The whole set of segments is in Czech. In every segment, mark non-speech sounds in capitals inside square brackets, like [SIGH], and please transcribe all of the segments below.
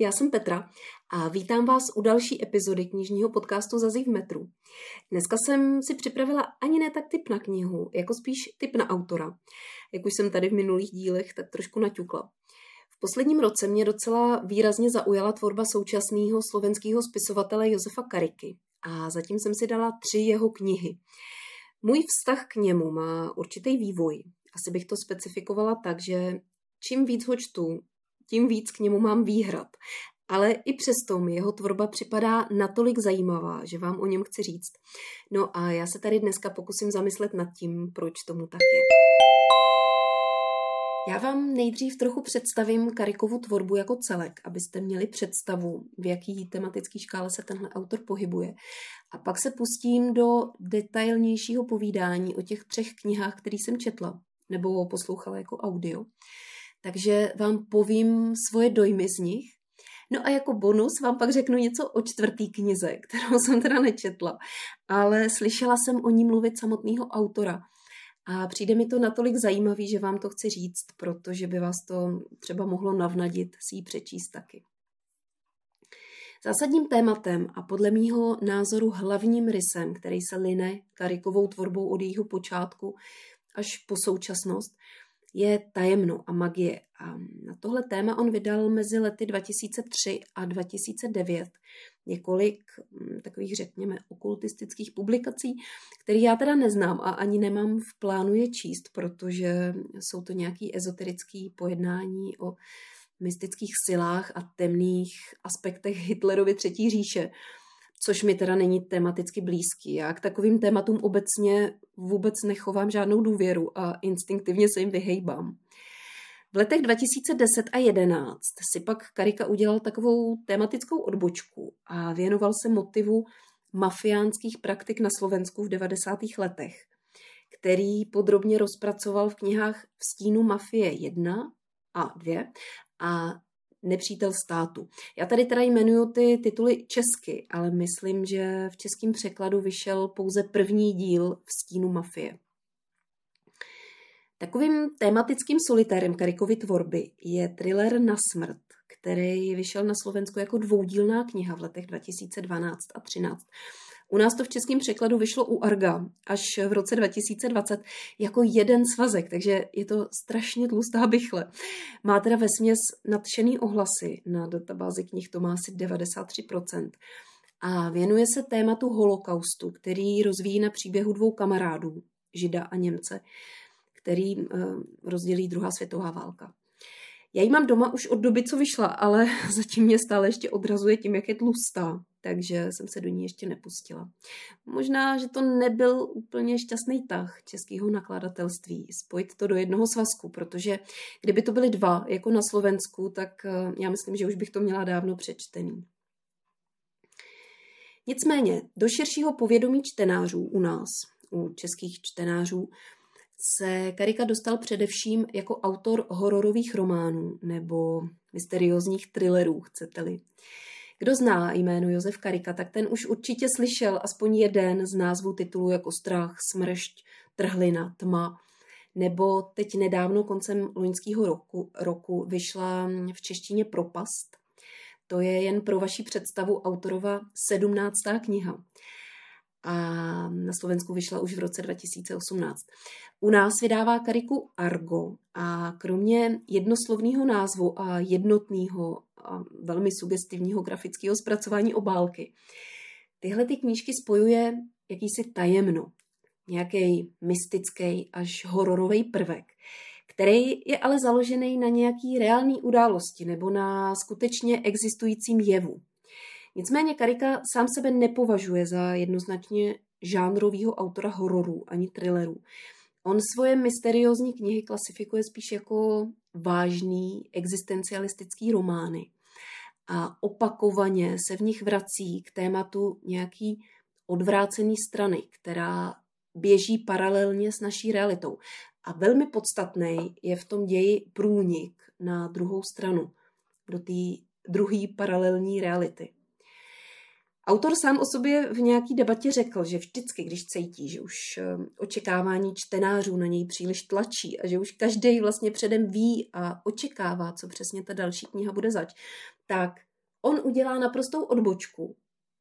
Já jsem Petra a vítám vás u další epizody knižního podcastu Zazí v metru. Dneska jsem si připravila ani ne tak typ na knihu, jako spíš typ na autora. Jak už jsem tady v minulých dílech tak trošku naťukla. V posledním roce mě docela výrazně zaujala tvorba současného slovenského spisovatele Josefa Kariky a zatím jsem si dala tři jeho knihy. Můj vztah k němu má určitý vývoj. Asi bych to specifikovala tak, že čím víc ho čtu, tím víc k němu mám výhrad. Ale i přesto mi jeho tvorba připadá natolik zajímavá, že vám o něm chci říct. No a já se tady dneska pokusím zamyslet nad tím, proč tomu tak je. Já vám nejdřív trochu představím Karikovu tvorbu jako celek, abyste měli představu, v jaký tematický škále se tenhle autor pohybuje. A pak se pustím do detailnějšího povídání o těch třech knihách, které jsem četla nebo poslouchala jako audio takže vám povím svoje dojmy z nich. No a jako bonus vám pak řeknu něco o čtvrtý knize, kterou [LAUGHS] jsem teda nečetla, ale slyšela jsem o ní mluvit samotného autora. A přijde mi to natolik zajímavý, že vám to chci říct, protože by vás to třeba mohlo navnadit si ji přečíst taky. Zásadním tématem a podle mýho názoru hlavním rysem, který se line Karikovou tvorbou od jejího počátku až po současnost, je tajemno a magie. A na tohle téma on vydal mezi lety 2003 a 2009 několik hm, takových, řekněme, okultistických publikací, které já teda neznám a ani nemám v plánu je číst, protože jsou to nějaké ezoterické pojednání o mystických silách a temných aspektech Hitlerovy třetí říše což mi teda není tematicky blízký. Já k takovým tématům obecně vůbec nechovám žádnou důvěru a instinktivně se jim vyhejbám. V letech 2010 a 2011 si pak Karika udělal takovou tematickou odbočku a věnoval se motivu mafiánských praktik na Slovensku v 90. letech, který podrobně rozpracoval v knihách V stínu mafie 1 a 2 a nepřítel státu. Já tady teda jmenuju ty tituly česky, ale myslím, že v českém překladu vyšel pouze první díl v stínu mafie. Takovým tematickým solitérem Karikovy tvorby je thriller Na smrt, který vyšel na Slovensku jako dvoudílná kniha v letech 2012 a 2013 u nás to v českém překladu vyšlo u Arga až v roce 2020 jako jeden svazek, takže je to strašně tlustá bychle. Má teda ve směs nadšený ohlasy na databázi knih, to má asi 93%. A věnuje se tématu holokaustu, který rozvíjí na příběhu dvou kamarádů, Žida a Němce, který uh, rozdělí druhá světová válka. Já ji mám doma už od doby, co vyšla, ale [LAUGHS] zatím mě stále ještě odrazuje tím, jak je tlustá takže jsem se do ní ještě nepustila. Možná, že to nebyl úplně šťastný tah českého nakladatelství spojit to do jednoho svazku, protože kdyby to byly dva, jako na Slovensku, tak eh, já myslím, že už bych to měla dávno přečtený. Nicméně, do širšího povědomí čtenářů u nás, u českých čtenářů, se Karika dostal především jako autor hororových románů nebo mysteriózních thrillerů, chcete-li. Kdo zná jméno Josef Karika, tak ten už určitě slyšel aspoň jeden z názvů titulů jako Strach, Smršť, Trhlina, Tma. Nebo teď nedávno koncem loňského roku, roku vyšla v češtině Propast. To je jen pro vaši představu autorova sedmnáctá kniha a na Slovensku vyšla už v roce 2018. U nás vydává Kariku Argo a kromě jednoslovného názvu a jednotného a velmi sugestivního grafického zpracování obálky, tyhle ty knížky spojuje jakýsi tajemno, nějaký mystický až hororový prvek, který je ale založený na nějaký reální události nebo na skutečně existujícím jevu. Nicméně Karika sám sebe nepovažuje za jednoznačně žánrového autora hororů ani thrillerů. On svoje mysteriózní knihy klasifikuje spíš jako vážný existencialistický romány. A opakovaně se v nich vrací k tématu nějaký odvrácený strany, která běží paralelně s naší realitou. A velmi podstatný je v tom ději průnik na druhou stranu, do té druhé paralelní reality. Autor sám o sobě v nějaký debatě řekl, že vždycky, když cítí, že už eh, očekávání čtenářů na něj příliš tlačí a že už každý vlastně předem ví a očekává, co přesně ta další kniha bude zač, tak on udělá naprostou odbočku,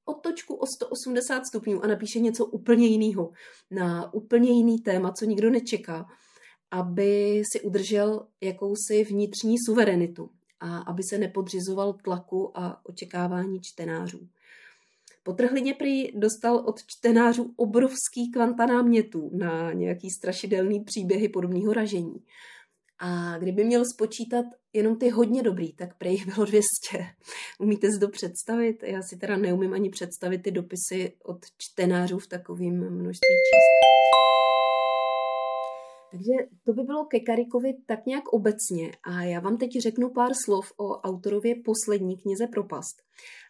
otočku o 180 stupňů a napíše něco úplně jiného, na úplně jiný téma, co nikdo nečeká, aby si udržel jakousi vnitřní suverenitu a aby se nepodřizoval tlaku a očekávání čtenářů. Po trhlině prý dostal od čtenářů obrovský kvanta námětů na nějaký strašidelný příběhy podobného ražení. A kdyby měl spočítat jenom ty hodně dobrý, tak prej bylo 200. [LAUGHS] Umíte si to představit? Já si teda neumím ani představit ty dopisy od čtenářů v takovém množství číst. Takže to by bylo ke Karikovi tak nějak obecně a já vám teď řeknu pár slov o autorově poslední knize Propast.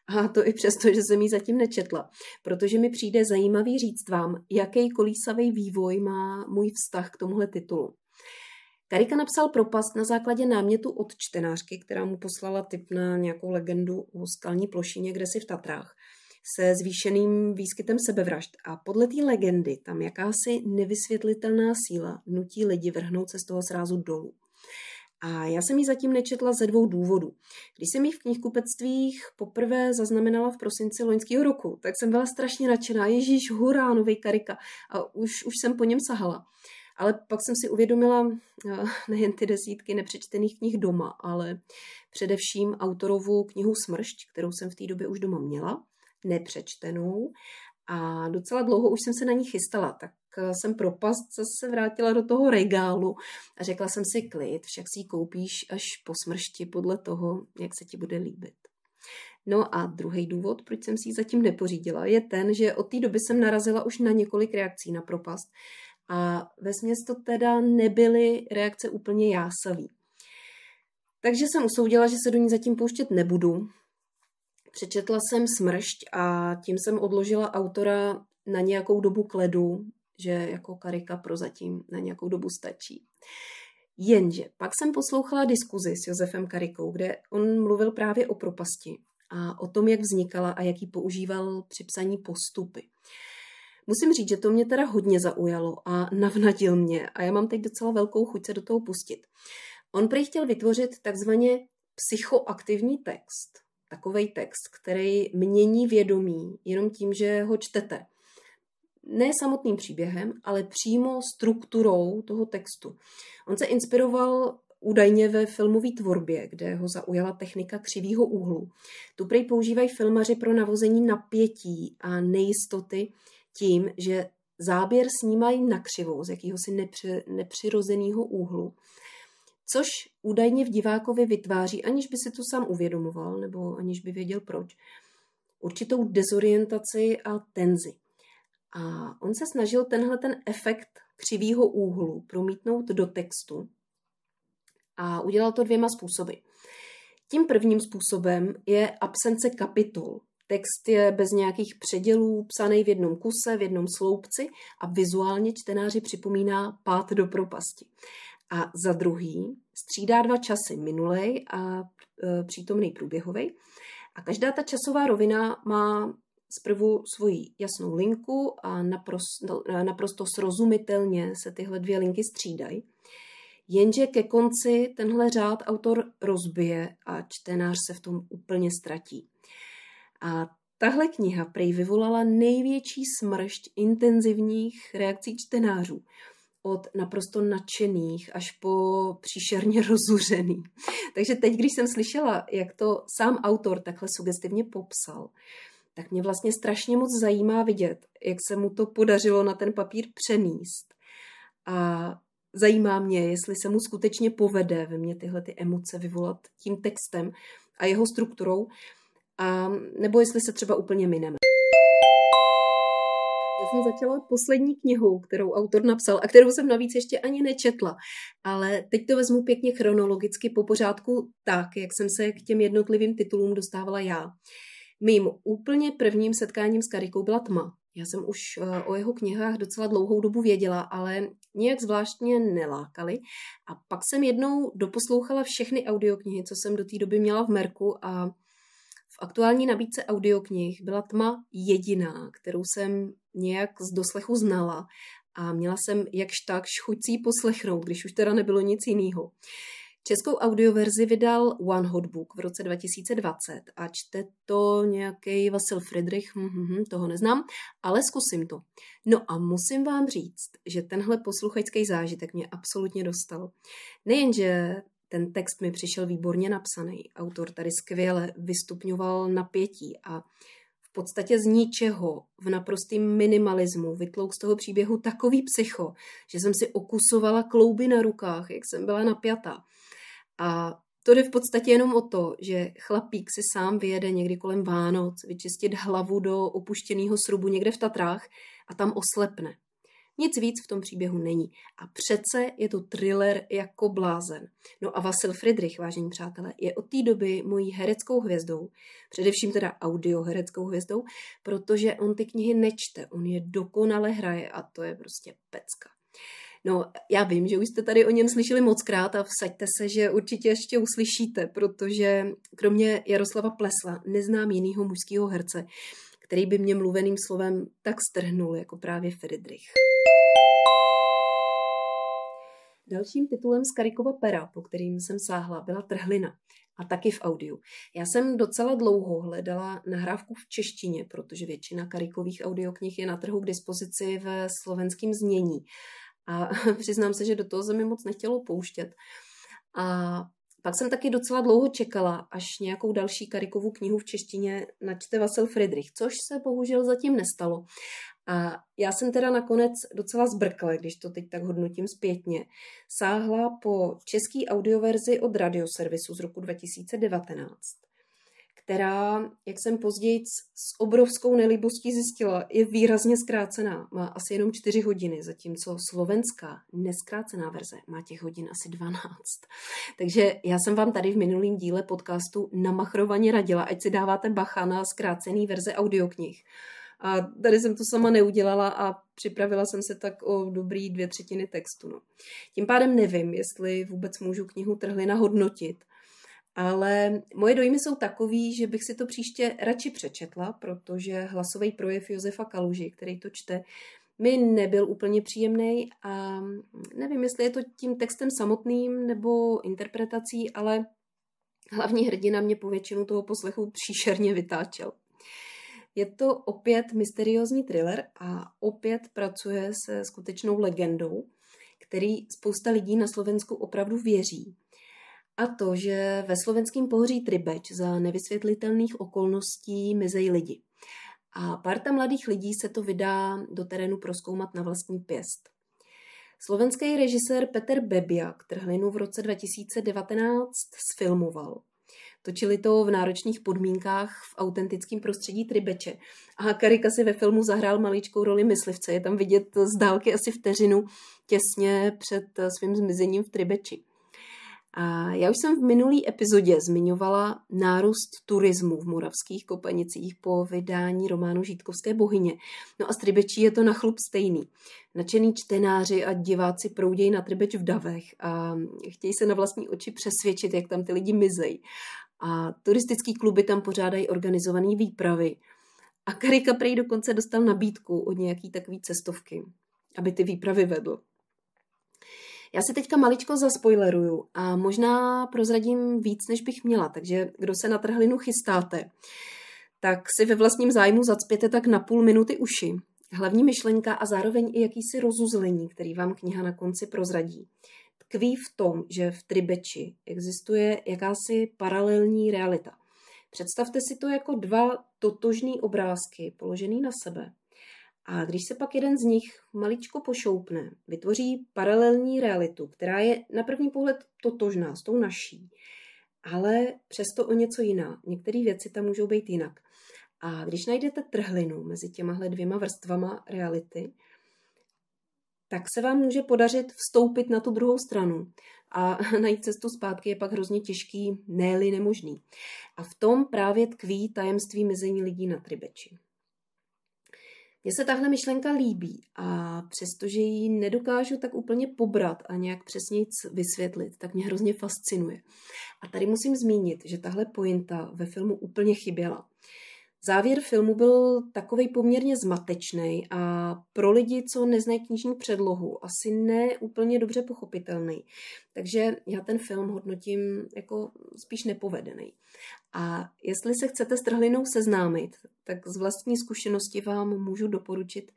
A to i přesto, že jsem ji zatím nečetla, protože mi přijde zajímavý říct vám, jaký kolísavý vývoj má můj vztah k tomuhle titulu. Karika napsal propast na základě námětu od čtenářky, která mu poslala tip na nějakou legendu o skalní plošině, kde si v Tatrách, se zvýšeným výskytem sebevražd. A podle té legendy tam jakási nevysvětlitelná síla nutí lidi vrhnout se z toho srázu dolů. A já jsem ji zatím nečetla ze dvou důvodů. Když jsem ji v knihkupectvích poprvé zaznamenala v prosinci loňského roku, tak jsem byla strašně nadšená. Ježíš, hurá, nový karika. A už, už jsem po něm sahala. Ale pak jsem si uvědomila eh, nejen ty desítky nepřečtených knih doma, ale především autorovu knihu Smršť, kterou jsem v té době už doma měla, nepřečtenou. A docela dlouho už jsem se na ní chystala, tak jsem propast se vrátila do toho regálu a řekla jsem si klid, však si ji koupíš až po smršti podle toho, jak se ti bude líbit. No a druhý důvod, proč jsem si ji zatím nepořídila, je ten, že od té doby jsem narazila už na několik reakcí na propast a ve to teda nebyly reakce úplně jásavý. Takže jsem usoudila, že se do ní zatím pouštět nebudu. Přečetla jsem smršť a tím jsem odložila autora na nějakou dobu kledu, že jako karika prozatím na nějakou dobu stačí. Jenže pak jsem poslouchala diskuzi s Josefem Karikou, kde on mluvil právě o propasti a o tom, jak vznikala a jaký používal při psaní postupy. Musím říct, že to mě teda hodně zaujalo a navnadil mě a já mám teď docela velkou chuť se do toho pustit. On prý chtěl vytvořit takzvaně psychoaktivní text. Takový text, který mění vědomí jenom tím, že ho čtete. Ne samotným příběhem, ale přímo strukturou toho textu. On se inspiroval údajně ve filmové tvorbě, kde ho zaujala technika křivého úhlu. Tu prej používají filmaři pro navození napětí a nejistoty, tím, že záběr snímají na křivou z jakéhosi nepři, nepřirozeného úhlu, což údajně v divákovi vytváří, aniž by si to sám uvědomoval, nebo aniž by věděl proč, určitou dezorientaci a tenzi. A on se snažil tenhle ten efekt křivého úhlu promítnout do textu a udělal to dvěma způsoby. Tím prvním způsobem je absence kapitol, Text je bez nějakých předělů, psaný v jednom kuse, v jednom sloupci a vizuálně čtenáři připomíná pád do propasti. A za druhý střídá dva časy, minulej a e, přítomný průběhový. A každá ta časová rovina má zprvu svoji jasnou linku a naprosto, naprosto srozumitelně se tyhle dvě linky střídají. Jenže ke konci tenhle řád autor rozbije a čtenář se v tom úplně ztratí. A tahle kniha prej vyvolala největší smršť intenzivních reakcí čtenářů. Od naprosto nadšených až po příšerně rozuřený. [LAUGHS] Takže teď, když jsem slyšela, jak to sám autor takhle sugestivně popsal, tak mě vlastně strašně moc zajímá vidět, jak se mu to podařilo na ten papír přenést. A zajímá mě, jestli se mu skutečně povede ve mně tyhle ty emoce vyvolat tím textem a jeho strukturou, a nebo jestli se třeba úplně mineme. Já jsem začala poslední knihu, kterou autor napsal a kterou jsem navíc ještě ani nečetla, ale teď to vezmu pěkně chronologicky po pořádku tak, jak jsem se k těm jednotlivým titulům dostávala já. Mým úplně prvním setkáním s Karikou byla tma. Já jsem už eh, o jeho knihách docela dlouhou dobu věděla, ale nějak zvláštně nelákali. A pak jsem jednou doposlouchala všechny audioknihy, co jsem do té doby měla v Merku a V aktuální nabídce audioknih byla tma jediná, kterou jsem nějak z doslechu znala a měla jsem jakž tak si poslechnout, když už teda nebylo nic jiného. Českou audioverzi vydal One Hot Book v roce 2020 a čte to nějaký Vasil Friedrich, hm, hm, hm, toho neznám, ale zkusím to. No a musím vám říct, že tenhle posluchačský zážitek mě absolutně dostal. Nejenže ten text mi přišel výborně napsaný, autor tady skvěle vystupňoval napětí a v podstatě z ničeho, v naprostém minimalismu, vytlouk z toho příběhu takový psycho, že jsem si okusovala klouby na rukách, jak jsem byla napjatá. A to jde v podstatě jenom o to, že chlapík si sám vyjede někdy kolem Vánoc vyčistit hlavu do opuštěného srubu někde v Tatrách a tam oslepne. Nic víc v tom příběhu není. A přece je to thriller jako blázen. No a Vasil Friedrich, vážení přátelé, je od té doby mojí hereckou hvězdou, především teda audio hereckou hvězdou, protože on ty knihy nečte, on je dokonale hraje a to je prostě pecka. No, já vím, že už jste tady o něm slyšeli moc krát a vsaďte se, že určitě ještě uslyšíte, protože kromě Jaroslava Plesla neznám jinýho mužského herce, který by mě mluveným slovem tak strhnul, jako právě Friedrich. Dalším titulem z Karikova pera, po kterým jsem sáhla, byla Trhlina a taky v audiu. Já jsem docela dlouho hledala nahrávku v češtině, protože většina Karikových audioknih je na trhu k dispozici ve slovenském znění. A [LAUGHS] přiznám se, že do toho se mi moc nechtělo pouštět. A pak jsem taky docela dlouho čekala, až nějakou další Karikovu knihu v češtině načte Vasil Friedrich, což se bohužel zatím nestalo. A já jsem teda nakonec docela zbrkle, když to teď tak hodnotím zpětně, sáhla po český audioverzi od radioservisu z roku 2019 která, jak jsem později s obrovskou nelibostí zjistila, je výrazně zkrácená. Má asi jenom 4 hodiny, zatímco slovenská neskrácená verze má těch hodin asi 12. [LAUGHS] Takže já jsem vám tady v minulém díle podcastu namachrovaně radila, ať si dáváte bacha na zkrácený verze audioknih. A tady jsem to sama neudělala a připravila jsem se tak o dobrý dvě třetiny textu. No. Tím pádem nevím, jestli vůbec můžu knihu Trhlina hodnotit, ale moje dojmy jsou takový, že bych si to příště radši přečetla, protože hlasový projev Josefa Kaluži, který to čte, mi nebyl úplně příjemný a nevím, jestli je to tím textem samotným nebo interpretací, ale hlavní hrdina mě po většinu toho poslechu příšerně vytáčel. Je to opět mysteriózní thriller a opět pracuje se skutečnou legendou, který spousta lidí na Slovensku opravdu věří. A to, že ve slovenském pohoří Tribeč za nevysvětlitelných okolností mizejí lidi. A parta mladých lidí se to vydá do terénu proskoumat na vlastní pěst. Slovenský režisér Peter Bebiak trhlinu v roce 2019 sfilmoval. Točili to v náročných podmínkách v autentickém prostředí Tribeče. A Karika si ve filmu zahrál maličkou roli myslivce. Je tam vidět z dálky asi vteřinu těsně před svým zmizením v Tribeči. A já už jsem v minulý epizodě zmiňovala nárůst turismu v moravských kopanicích po vydání románu Žítkovské bohyně. No a Tribečí je to na chlup stejný. Načený čtenáři a diváci proudějí na Tribeč v davech a chtějí se na vlastní oči přesvědčit, jak tam ty lidi mizejí. A turistický kluby tam pořádají organizované výpravy. A Karika Prej dokonce dostal nabídku od nějaký takový cestovky, aby ty výpravy vedl. Já si teďka maličko zaspoileruju a možná prozradím víc, než bych měla, takže kdo se na trhlinu chystáte, tak si ve vlastním zájmu zacpěte tak na půl minuty uši. Hlavní myšlenka a zároveň i jakýsi rozuzlení, který vám kniha na konci prozradí. Tkví v tom, že v Tribeči existuje jakási paralelní realita. Představte si to jako dva totožné obrázky položený na sebe – a když se pak jeden z nich maličko pošoupne, vytvoří paralelní realitu, která je na první pohled totožná s tou naší, ale přesto o něco jiná. Některé věci tam můžou být jinak. A když najdete trhlinu mezi těmahle dvěma vrstvama reality, tak se vám může podařit vstoupit na tu druhou stranu. A [LAUGHS] najít cestu zpátky je pak hrozně těžký, ne nemožný. A v tom právě tkví tajemství mezení lidí na Tribeči. Mně se tahle myšlenka líbí a přestože ji nedokážu tak úplně pobrat a nějak přesně nic vysvětlit, tak mě hrozně fascinuje. A tady musím zmínit, že tahle pointa ve filmu úplně chyběla. Závěr filmu byl takový poměrně zmatečný a pro lidi, co neznají knižní předlohu, asi ne úplně dobře pochopitelný. Takže já ten film hodnotím jako spíš nepovedený. A jestli se chcete s trhlinou seznámit, tak z vlastní zkušenosti vám můžu doporučit,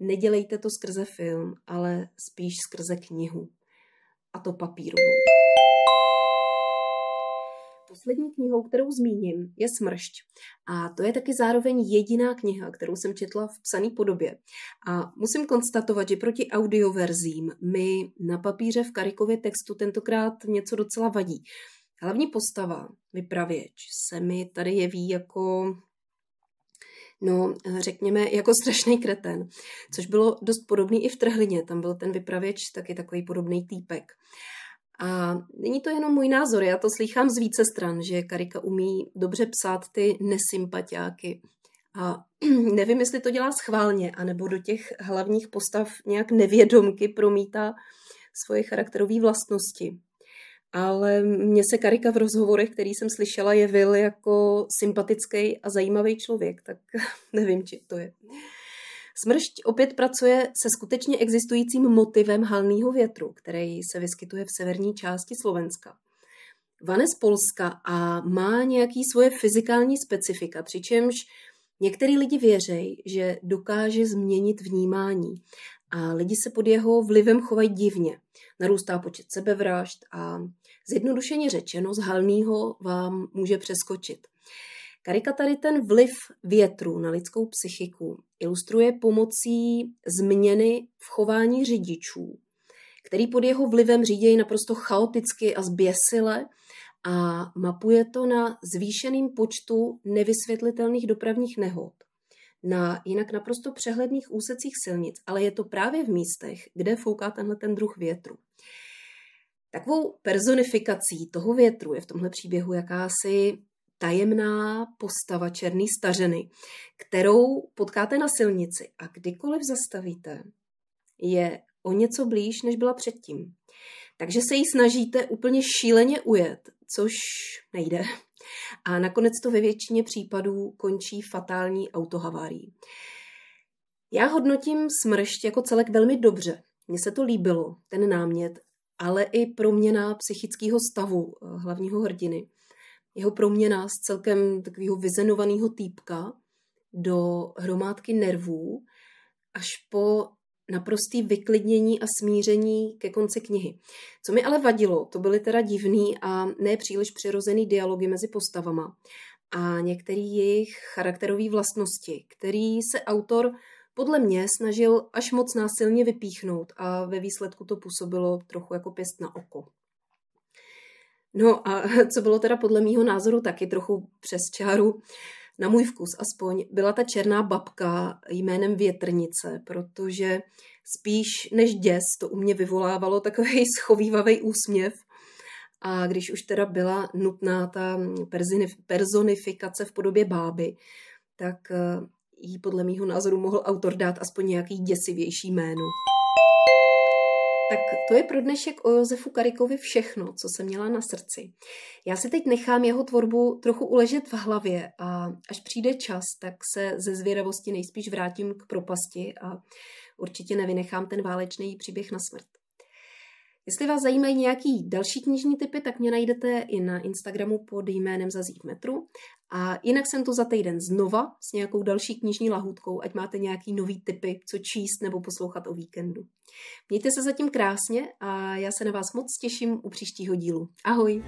nedělejte to skrze film, ale spíš skrze knihu. A to papírovou. Poslední knihou, kterou zmíním, je Smršť. A to je taky zároveň jediná kniha, kterou jsem četla v psané podobě. A musím konstatovat, že proti audioverzím mi na papíře v Karikově textu tentokrát něco docela vadí. Hlavní postava, vypravěč, se mi tady jeví jako no, řekněme, jako strašný kreten, což bylo dost podobný i v Trhlině, tam byl ten vypravěč taky takový podobný týpek. A není to jenom můj názor, já to slýchám z více stran, že Karika umí dobře psát ty nesympatiáky. A [CLEARS THROAT] nevím, jestli to dělá schválně, anebo do těch hlavních postav nějak nevědomky promítá svoje charakterové vlastnosti. Ale mně se Karika v rozhovorech, který jsem slyšela, jevil jako sympatický a zajímavý člověk, tak [LAUGHS] nevím, či to je. Smršť opět pracuje se skutečně existujícím motivem halného větru, který se vyskytuje v severní části Slovenska. Vane z Polska a má nějaký svoje fyzikální specifika, přičemž některý lidi věří, že dokáže změnit vnímání a lidi se pod jeho vlivem chovají divně. Narůstá počet sebevražd a zjednodušeně řečeno z halného vám může přeskočit. Karika tady ten vliv větru na lidskou psychiku ilustruje pomocí změny v chování řidičů, který pod jeho vlivem řídějí naprosto chaoticky a zběsile a mapuje to na zvýšeným počtu nevysvětlitelných dopravních nehod na jinak naprosto přehledných úsecích silnic, ale je to právě v místech, kde fouká tenhle ten druh větru. Takovou personifikací toho větru je v tomhle příběhu jakási tajemná postava černý stařeny, kterou potkáte na silnici a kdykoliv zastavíte, je o něco blíž, než byla předtím. Takže se jí snažíte úplně šíleně ujet, což nejde. A nakonec to ve většině případů končí fatální autohavárií. Já hodnotím smršť jako celek velmi dobře. Mně se to líbilo, ten námět, ale i proměna psychického stavu eh, hlavního hrdiny jeho proměna z celkem takového vyzenovaného týpka do hromádky nervů až po naprostý vyklidnění a smíření ke konci knihy. Co mi ale vadilo, to byly teda divný a ne příliš přirozený dialogy mezi postavama a některé jejich charakterové vlastnosti, který se autor podle mě snažil až moc násilně vypíchnout a ve výsledku to působilo trochu jako pěst na oko. No a [LAUGHS] co bylo teda podle mýho názoru taky trochu přes čáru, na můj vkus aspoň, byla ta černá babka jménem Větrnice, protože spíš než děs to u mě vyvolávalo takový [LAUGHS] schovývavý úsměv. A když už teda byla nutná ta personifikace v podobě báby, tak eh, jí podle mýho názoru mohl autor dát aspoň nějaký děsivější jméno. Tak to je pro dnešek o Josefu Karikovi všechno, co jsem měla na srdci. Já si teď nechám jeho tvorbu trochu uležet v hlavě a až přijde čas, tak se ze zvědavosti nejspíš vrátím k propasti a určitě nevynechám ten válečný příběh na smrt. Jestli vás zajímají nějaký další knižní typy, tak mě najdete i na Instagramu pod jménem Zazí v metru. A jinak jsem tu za týden znova s nějakou další knižní lahůdkou, ať máte nějaký nový typy, co číst nebo poslouchat o víkendu. Mějte se zatím krásně a já se na vás moc těším u příštího dílu. Ahoj!